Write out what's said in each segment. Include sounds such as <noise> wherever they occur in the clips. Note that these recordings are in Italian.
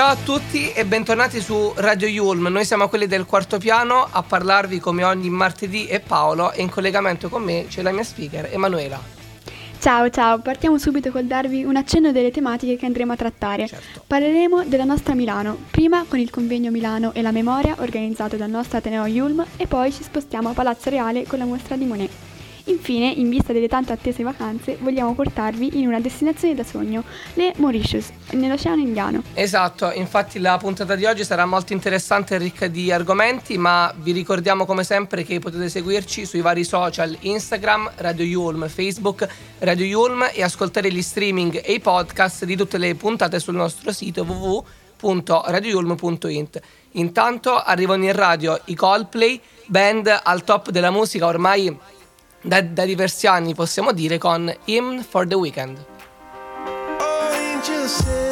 Ciao a tutti e bentornati su Radio Yulm. Noi siamo quelli del quarto piano a parlarvi come ogni martedì è Paolo e in collegamento con me c'è la mia speaker Emanuela. Ciao ciao, partiamo subito col darvi un accenno delle tematiche che andremo a trattare. Certo. Parleremo della nostra Milano, prima con il convegno Milano e la memoria organizzato dal nostro Ateneo Yulm e poi ci spostiamo a Palazzo Reale con la mostra di Monet. Infine, in vista delle tanto attese vacanze, vogliamo portarvi in una destinazione da sogno, le Mauritius, nell'Oceano Indiano. Esatto, infatti la puntata di oggi sarà molto interessante e ricca di argomenti, ma vi ricordiamo come sempre che potete seguirci sui vari social Instagram, Radio Yulm, Facebook, Radio Yulm e ascoltare gli streaming e i podcast di tutte le puntate sul nostro sito www.radioyulm.it. Intanto arrivano in radio i Coldplay, band al top della musica ormai da, da diversi anni possiamo dire con Hymn for the Weekend. Oh,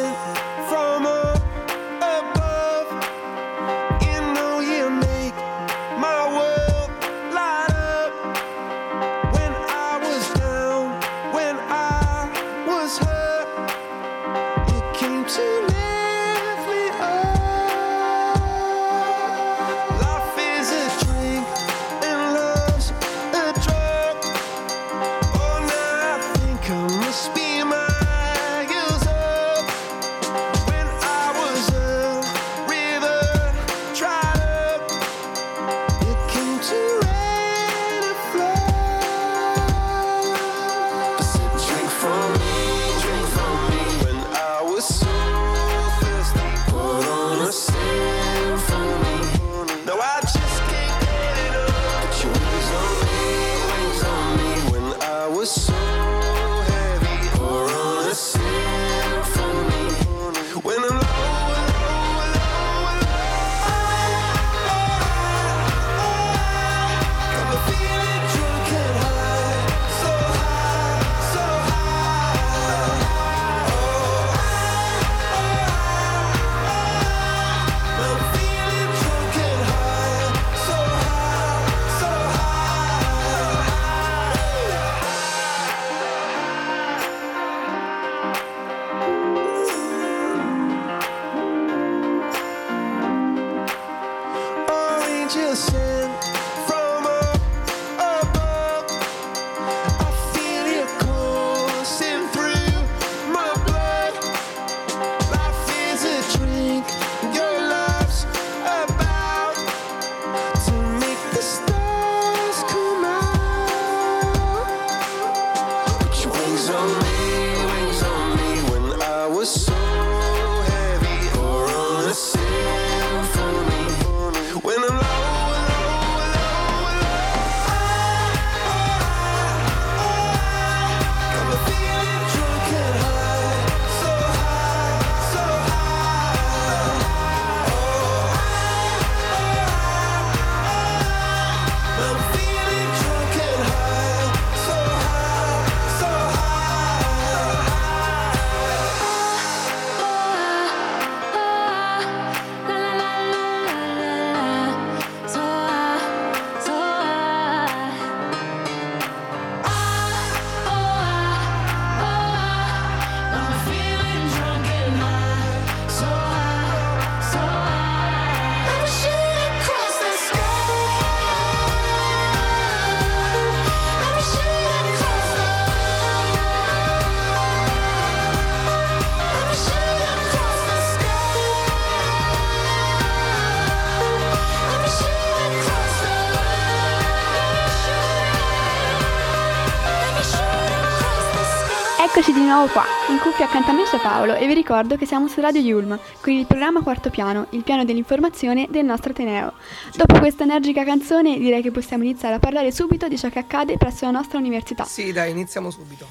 Eccoci di nuovo qua, in cuffia accanto a me c'è Paolo e vi ricordo che siamo su Radio Yulm con il programma Quarto Piano, il piano dell'informazione del nostro Ateneo. Dopo questa energica canzone direi che possiamo iniziare a parlare subito di ciò che accade presso la nostra università. Sì, dai, iniziamo subito.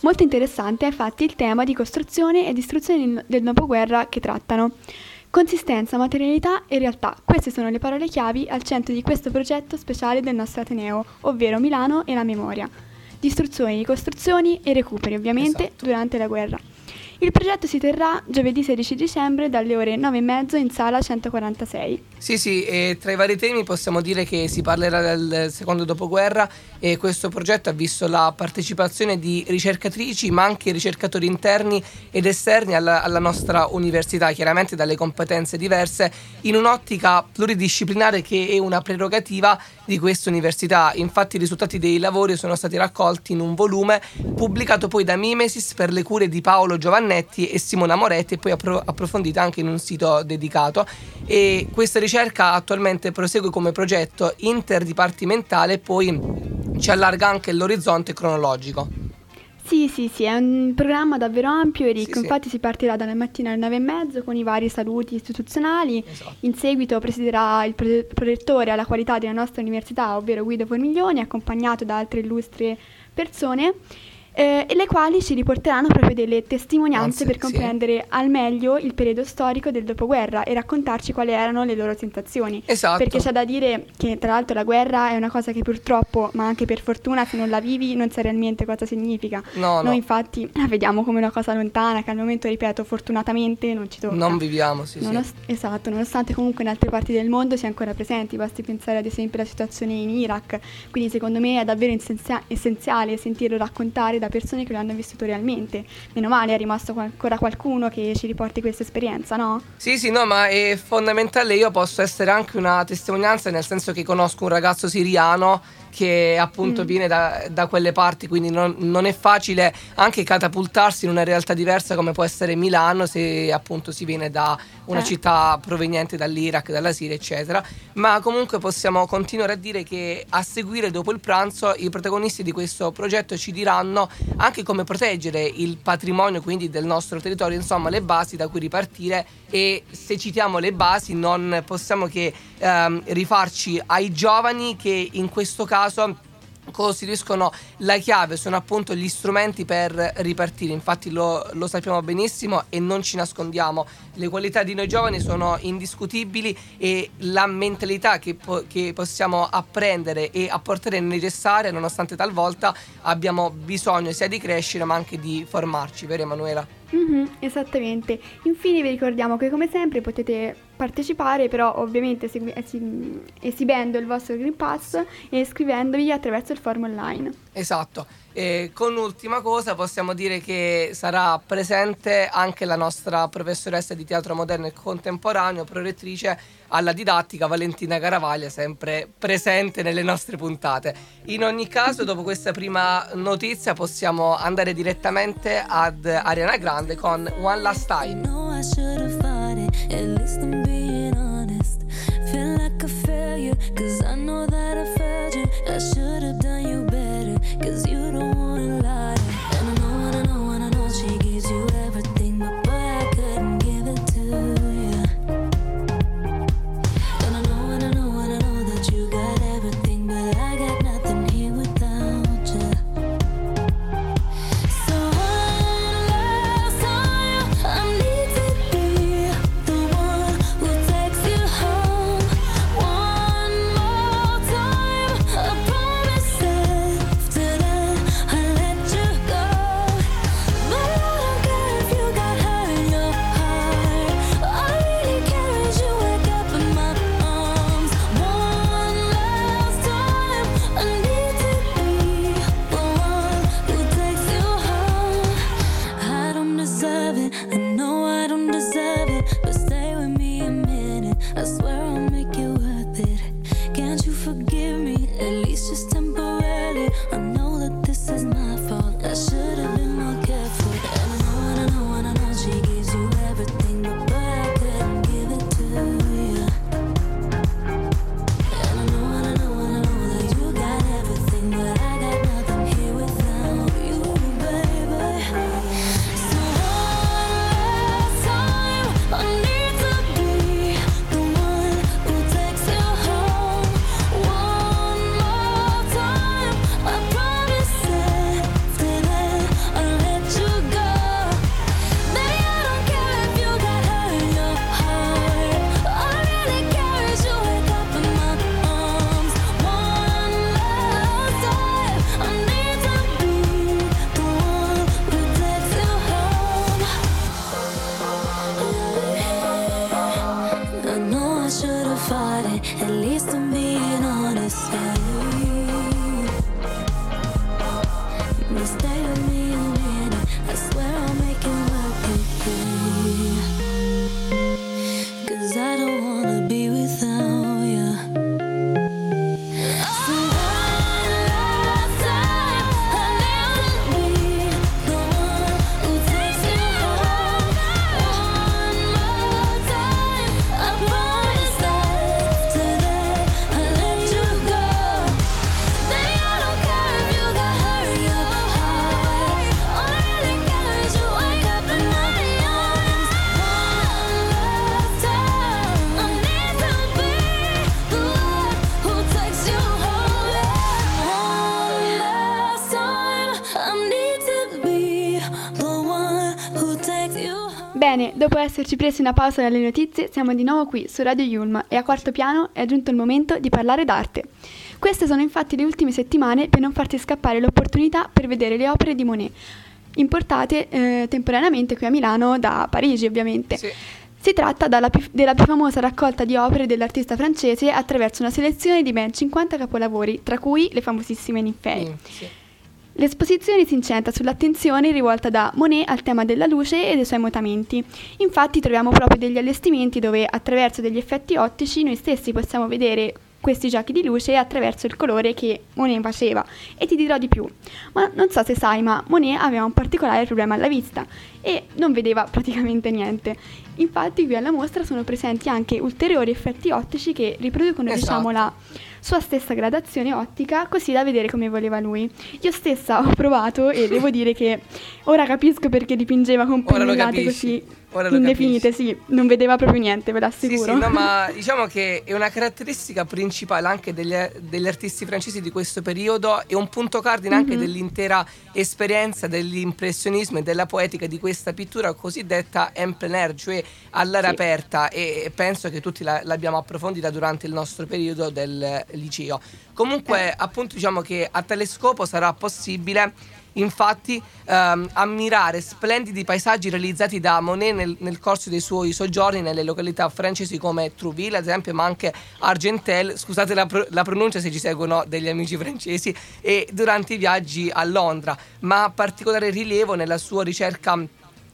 Molto interessante è infatti il tema di costruzione e distruzione del- del dopoguerra che trattano. Consistenza, materialità e realtà, queste sono le parole chiavi al centro di questo progetto speciale del nostro Ateneo, ovvero Milano e la memoria. Distruzioni, ricostruzioni e recuperi ovviamente Esatto. durante la guerra. Il progetto si terrà giovedì 16 dicembre dalle ore 9.30 in sala 146. Sì, sì, e tra i vari temi possiamo dire che si parlerà del secondo dopoguerra e questo progetto ha visto la partecipazione di ricercatrici ma anche ricercatori interni ed esterni alla, alla nostra università, chiaramente dalle competenze diverse, in un'ottica pluridisciplinare che è una prerogativa di questa università. Infatti i risultati dei lavori sono stati raccolti in un volume pubblicato poi da Mimesis per le cure di Paolo Giovannetti e Simona Moretti e poi appro- approfondita anche in un sito dedicato. E questa ricerca attualmente prosegue come progetto interdipartimentale e poi ci allarga anche l'orizzonte cronologico. Sì, sì, sì, è un programma davvero ampio e ricco, Sì, sì. infatti si partirà dalla mattina alle 9.30 con i vari saluti istituzionali, Esatto. in seguito presiderà il pro- prorettore alla qualità della nostra università, ovvero Guido Formiglioni, accompagnato da altre illustri persone, eh, e le quali ci riporteranno proprio delle testimonianze Anzi, per sì. comprendere al meglio il periodo storico del dopoguerra e raccontarci quali erano le loro sensazioni. Esatto. Perché c'è da dire che tra l'altro la guerra è una cosa che purtroppo, ma anche per fortuna, se non la vivi non sai realmente cosa significa. No, no. Noi infatti <laughs> la vediamo come una cosa lontana che al momento, ripeto, fortunatamente non ci tocca. Non viviamo, sì, sì. Nonost- Esatto, nonostante comunque in altre parti del mondo sia ancora presenti, basti pensare ad esempio alla situazione in Iraq, quindi secondo me è davvero essenzia- essenziale sentirlo raccontare da persone che lo hanno vissuto realmente. Meno male è rimasto ancora qualcuno che ci riporti questa esperienza, no? Sì, sì, no, ma è fondamentale. Io posso essere anche una testimonianza, nel senso che conosco un ragazzo siriano che appunto Mm. viene da, da quelle parti, quindi non, non è facile anche catapultarsi in una realtà diversa come può essere Milano se appunto si viene da una Eh. città proveniente dall'Iraq, dalla Siria, eccetera. Ma comunque possiamo continuare a dire che a seguire dopo il pranzo i protagonisti di questo progetto ci diranno anche come proteggere il patrimonio quindi del nostro territorio, insomma le basi da cui ripartire e se citiamo le basi non possiamo che ehm, rifarci ai giovani che in questo caso costituiscono la chiave, sono appunto gli strumenti per ripartire, infatti lo, lo sappiamo benissimo e non ci nascondiamo, le qualità di noi giovani sono indiscutibili e la mentalità che, po- che possiamo apprendere e apportare è necessaria nonostante talvolta abbiamo bisogno sia di crescere ma anche di formarci, vero Emanuela? Mhm, esattamente. Infine vi ricordiamo che come sempre potete partecipare, però ovviamente segui- esi- esibendo il vostro Green Pass e iscrivendovi attraverso il forum online. Esatto. E con ultima cosa possiamo dire che sarà presente anche la nostra professoressa di teatro moderno e contemporaneo, prorettrice alla didattica Valentina Caravaglia, sempre presente nelle nostre puntate. In ogni caso, dopo questa prima notizia possiamo andare direttamente ad Ariana Grande con One Last Time. At least I'm being esserci presi una pausa dalle notizie, siamo di nuovo qui su Radio Yulm e a quarto piano è giunto il momento di parlare d'arte. Queste sono infatti le ultime settimane per non farti scappare l'opportunità per vedere le opere di Monet, importate eh, temporaneamente qui a Milano da Parigi ovviamente. Sì. Si tratta più- della più famosa raccolta di opere dell'artista francese attraverso una selezione di ben 50 capolavori, tra cui le famosissime Ninfee. Mm, sì. L'esposizione si incentra sull'attenzione rivolta da Monet al tema della luce e dei suoi mutamenti. Infatti troviamo proprio degli allestimenti dove attraverso degli effetti ottici noi stessi possiamo vedere questi giochi di luce attraverso il colore che Monet faceva. E ti dirò di più. Ma non so se sai, ma Monet aveva un particolare problema alla vista e non vedeva <laughs> praticamente niente. Infatti qui alla mostra sono presenti anche ulteriori effetti ottici che riproducono Esatto. diciamo la sua stessa gradazione ottica così da vedere come voleva lui. Io stessa ho provato e devo <laughs> dire che ora capisco perché dipingeva con pennellate così Ora indefinite, sì, non vedeva proprio niente, ve Sì, l'assicuro. sì, no, ma <laughs> diciamo che è una caratteristica principale anche degli, degli artisti francesi di questo periodo e un punto cardine anche Mhm. dell'intera esperienza dell'impressionismo e della poetica di questa pittura cosiddetta en plein air, cioè all'aria Sì. aperta e penso che tutti la- l'abbiamo approfondita durante il nostro periodo del liceo. Comunque, Eh. appunto, diciamo che a tale scopo sarà possibile Infatti, ehm, ammirare splendidi paesaggi realizzati da Monet nel, nel corso dei suoi soggiorni nelle località francesi come Trouville, ad esempio, ma anche Argenteuil, scusate la, pro- la pronuncia se ci seguono degli amici francesi, e durante i viaggi a Londra, ma particolare rilievo nella sua ricerca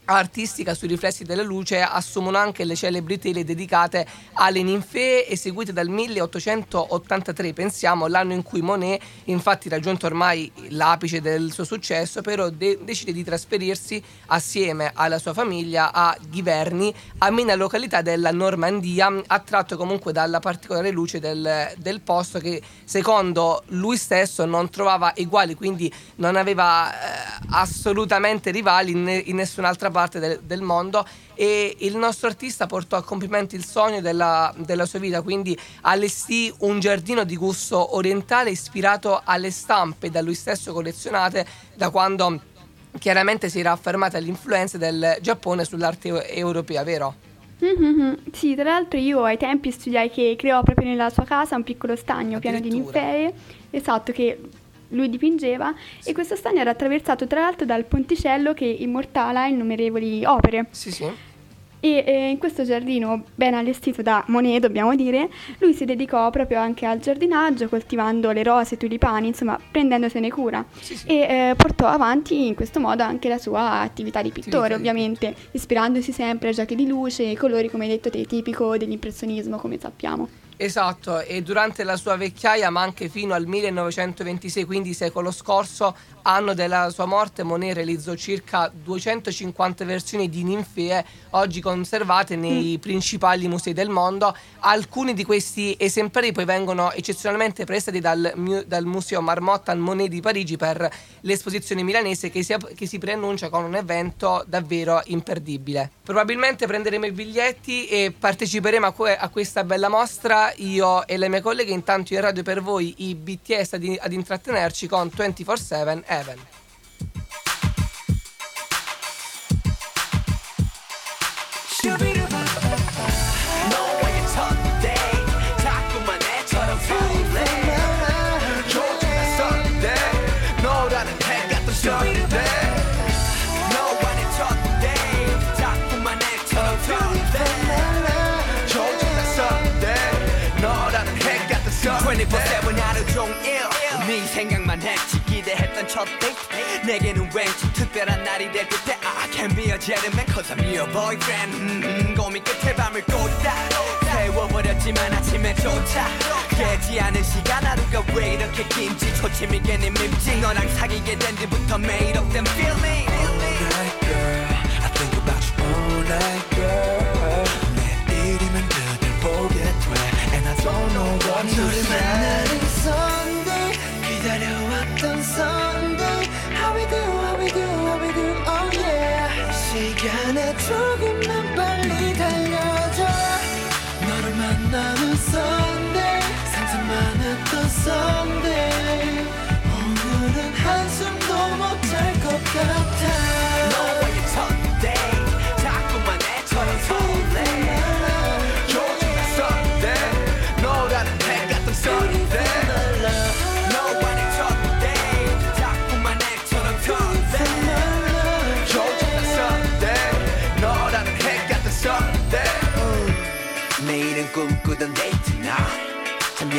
artistica sui riflessi della luce assumono anche le celebri tele dedicate alle ninfee eseguite dal 1883 pensiamo l'anno in cui Monet infatti raggiunto ormai l'apice del suo successo però de- decide di trasferirsi assieme alla sua famiglia a Ghiverny a una località della Normandia attratto comunque dalla particolare luce del, del posto che secondo lui stesso non trovava uguali quindi non aveva eh, assolutamente rivali in, in nessun'altra parte del, del mondo e il nostro artista portò a compimento il sogno della, della sua vita, quindi allestì un giardino di gusto orientale ispirato alle stampe da lui stesso collezionate da quando chiaramente si era affermata l'influenza del Giappone sull'arte eu- europea, vero? Mhm, Sì, tra l'altro io ai tempi studiai che creò proprio nella sua casa un piccolo stagno pieno di ninfee, esatto, che lui dipingeva e questo stagno era attraversato tra l'altro dal ponticello che immortala innumerevoli opere. Sì, sì. E eh, in questo giardino ben allestito da Monet, dobbiamo dire, lui si dedicò proprio anche al giardinaggio, coltivando le rose, i tulipani, insomma, prendendosene cura. Sì, sì. E eh, portò avanti in questo modo anche la sua attività di pittore, Attività di ovviamente, ispirandosi sempre a giochi di luce e colori, come hai detto te, tipico dell'impressionismo, come sappiamo. Esatto, e durante la sua vecchiaia, ma anche fino al 1926, quindi secolo scorso, anno della sua morte, Monet realizzò circa 250 versioni di ninfee, oggi conservate nei principali musei del mondo. Alcuni di questi esemplari poi vengono eccezionalmente prestati dal, dal Museo Marmottan Monet di Parigi per l'esposizione milanese che si, che si preannuncia con un evento davvero imperdibile. Probabilmente prenderemo i biglietti e parteciperemo a, que- a questa bella mostra io e le mie colleghe, intanto in radio per voi i BTS ad, ad intrattenerci con 24-7 Even. 데이트 내게는 왠지 특별한 날이 될 듯해 I can be a gentleman cause I'm your boyfriend 음, 고민 끝에 밤을 꽂다 세워버렸지만 아침에조차 깨지 않은 시간 하루가 왜 이렇게 긴지 초침이 괜히 밉지 너랑 사귀게 된 뒤부터 up them feeling All night girl I think about you all night girl 내일이면 그댈 보게 돼 And I don't know what to say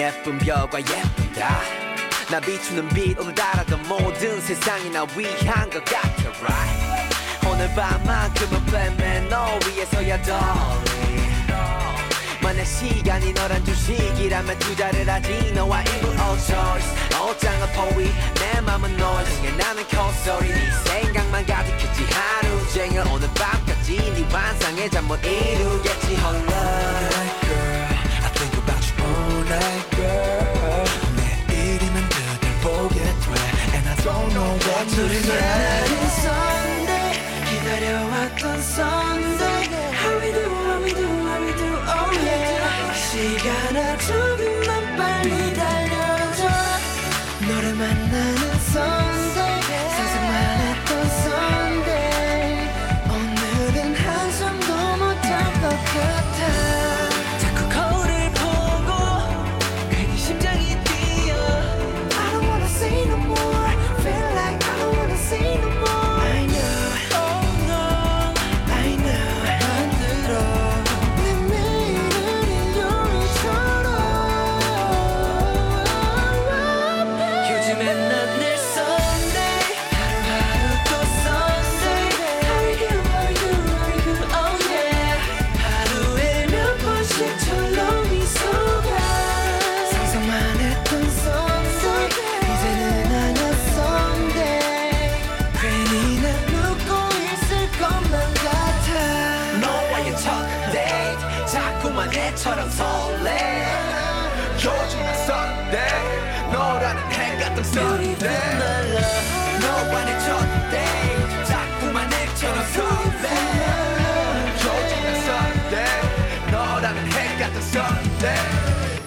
예쁜 별과 예쁘다. 나 비추는 빛 오늘따라도 모든 세상이 나 위한 것 같아 right? 오늘 밤만큼은 빼면 너 위해서야 darling 만약 시간이 너란 주식이라면 투자를 하지 너와 일부 all choice 옷장은 포위. 내 맘은 noise 중에 나는 콧소리 네 생각만 가득했지. 하루 종일 오늘 밤까지 네 환상의 잠 못 이루겠지. 홀로 to the ground.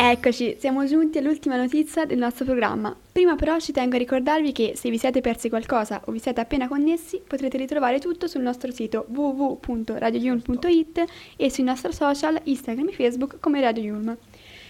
Eccoci, siamo giunti all'ultima notizia del nostro programma. Prima però ci tengo a ricordarvi che se vi siete persi qualcosa o vi siete appena connessi, potrete ritrovare tutto sul nostro sito www.radioyulm.it e sui nostri social Instagram e Facebook come Radio Yulm.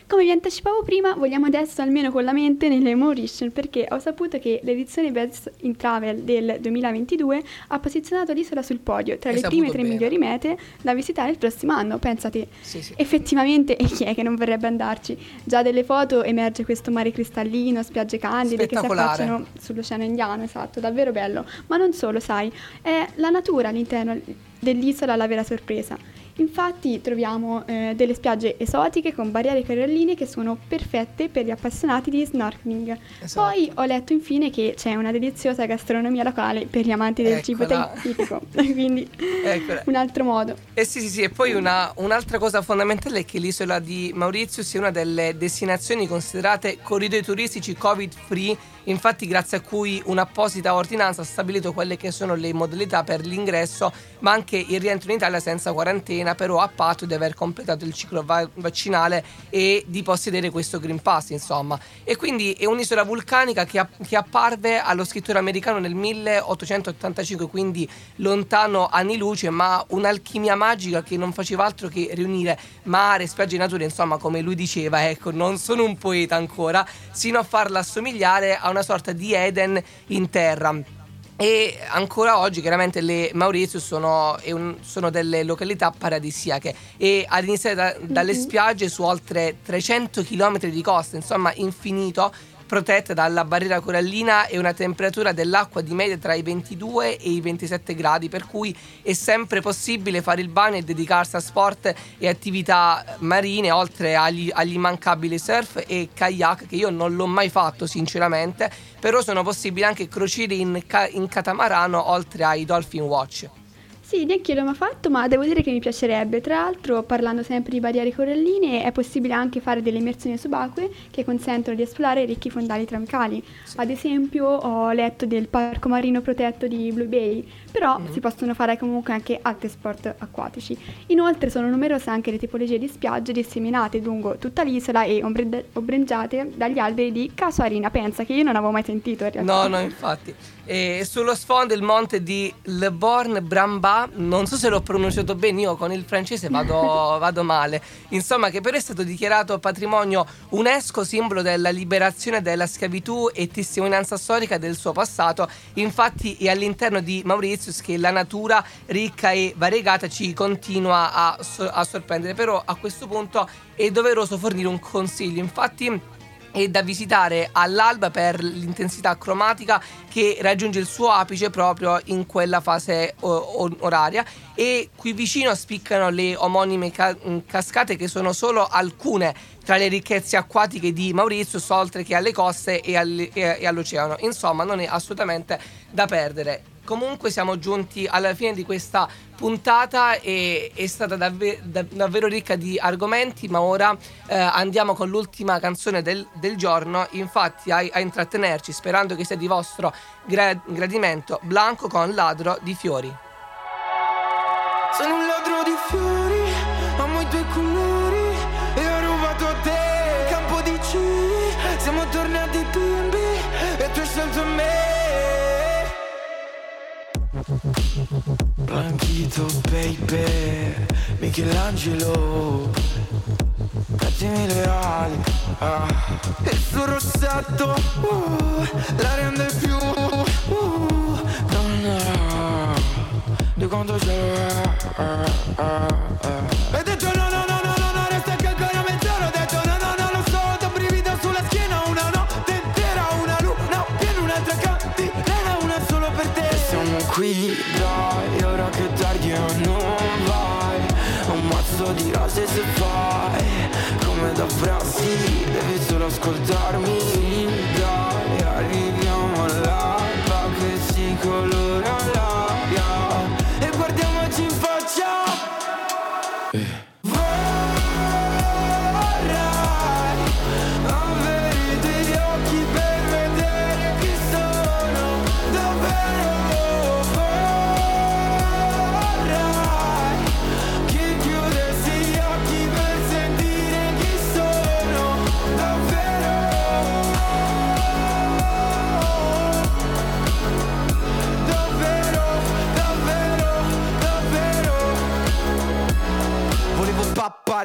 Come vi anticipavo prima, vogliamo adesso almeno con la mente nelle Mauritian perché ho saputo che l'edizione Best in Travel del 2022 ha posizionato l'isola sul podio tra Hai le prime tre bene. migliori mete da visitare il prossimo anno, pensate. Sì, sì. Effettivamente, e chi è che non vorrebbe andarci? Già dalle foto emerge questo mare cristallino, spiagge candide che si affacciano sull'oceano indiano, esatto, davvero bello. Ma non solo, sai, è la natura all'interno dell'isola la vera sorpresa. Infatti troviamo eh, delle spiagge esotiche con barriere coralline che sono perfette per gli appassionati di snorkeling. Esatto. Poi ho letto infine che c'è una deliziosa gastronomia locale per gli amanti del cibo Eccola. tipico, <laughs> quindi Eccola. un altro modo. Eh sì, sì, sì, e poi una- un'altra cosa fondamentale è che l'isola di Mauritius è una delle destinazioni considerate corridoi turistici covid-free, infatti grazie a cui un'apposita ordinanza ha stabilito quelle che sono le modalità per l'ingresso, ma anche il rientro in Italia senza quarantena, però a patto di aver completato il ciclo va- vaccinale e di possedere questo Green Pass, insomma. E quindi è un'isola vulcanica che, app- che apparve allo scrittore americano nel 1885, quindi lontano anni luce, ma un'alchimia magica che non faceva altro che riunire mare, spiagge e natura, insomma, come lui diceva, ecco, non sono un poeta ancora, sino a farla assomigliare a una sorta di Eden in terra. E ancora oggi chiaramente le Mauritius sono, sono delle località paradisiache e ad iniziare da- dalle Mhm. spiagge su oltre 300 km di costa, insomma infinito, protette dalla barriera corallina e una temperatura dell'acqua di media tra i 22 e i 27 gradi, per cui è sempre possibile fare il bagno e dedicarsi a sport e attività marine, oltre agli, agli immancabili surf e kayak, che io non l'ho mai fatto sinceramente, però sono possibili anche crociere in, in catamarano, oltre ai Dolphin Watch. Sì, neanche io l'ho mai fatto, ma devo dire che mi piacerebbe. Tra l'altro, parlando sempre di barriere coralline, è possibile anche fare delle immersioni subacquee che consentono di esplorare ricchi fondali tropicali. Ad esempio, ho letto del parco marino protetto di Blue Bay, però si possono fare comunque anche altri sport acquatici. Inoltre, sono numerose anche le tipologie di spiagge disseminate lungo tutta l'isola e ombre- ombreggiate dagli alberi di casuarina. Pensa che io non avevo mai sentito in realtà. No, no, infatti. E sullo sfondo il monte di Le Born Non so se l'ho pronunciato bene, io con il francese vado, <laughs> vado male. Insomma, che però è stato dichiarato patrimonio UNESCO, simbolo della liberazione dalla schiavitù e testimonianza storica del suo passato. Infatti è all'interno di Mauritius che la natura ricca e variegata ci continua a, a sorprendere. Però a questo punto è doveroso fornire un consiglio. Infatti e da visitare all'alba per l'intensità cromatica che raggiunge il suo apice proprio in quella fase oraria. E qui vicino spiccano le omonime mh, cascate che sono solo alcune tra le ricchezze acquatiche di Mauritius oltre che alle coste e all'oceano. Insomma non è assolutamente da perdere comunque siamo giunti alla fine di questa puntata e è stata davve- da- davvero ricca di argomenti, ma ora eh, andiamo con l'ultima canzone del, del giorno, infatti a, a intrattenerci, sperando che sia di vostro gra- gradimento, Blanco con Ladro di Fiori. Sono un Blanchito baby, Michelangelo, mettimi le ali, ah. il suo rossetto uh, la rende più uh, donna di quanto c'è. Hai qui, dai, ora che tardi o non vai. Un mazzo di rose se fai, come da prassi, devi solo ascoltarmi. Dai, arriviamo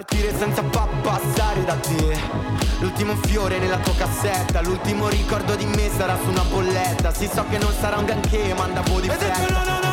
partire senza passare da te. L'ultimo fiore nella tua cassetta L'ultimo ricordo di me sarà su una bolletta. Sì so che non sarà un granché ma andavo di fretta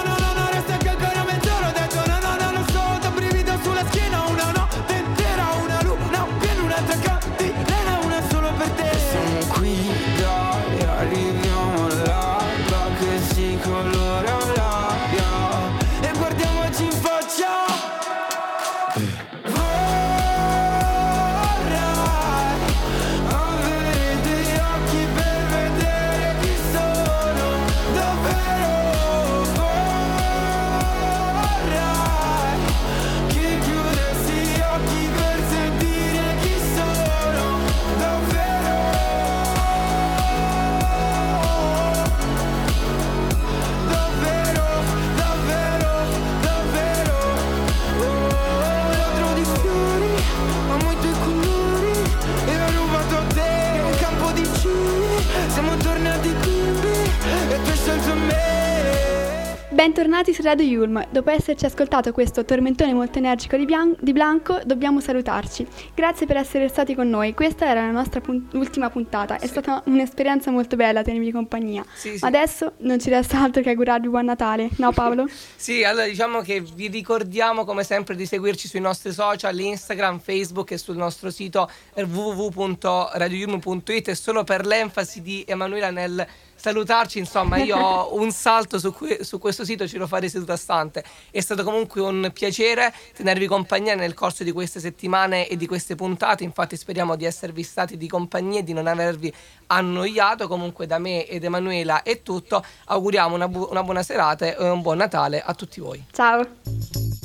Bentornati su Radio Yulm. Dopo esserci ascoltato questo tormentone molto energico di, Bian- di Blanco, dobbiamo salutarci. Grazie per essere stati con noi. Questa era la nostra pun- ultima puntata. È stata un'esperienza molto bella tenervi compagnia. Sì, sì. Adesso non ci resta altro che augurarvi buon Natale. No, Paolo? <laughs> Sì, allora diciamo che vi ricordiamo come sempre di seguirci sui nostri social, Instagram, Facebook e sul nostro sito www.radioyulm.it e solo per l'enfasi di Emanuela nel salutarci, insomma io <laughs> ho un salto su, que- su questo sito, ce lo farei seduta stante. È stato comunque un piacere tenervi compagnia nel corso di queste settimane e di queste puntate, infatti speriamo di esservi stati di compagnia e di non avervi annoiato, comunque da me ed Emanuela è tutto, auguriamo una, bu- una buona serata e un buon Natale a tutti voi. Ciao.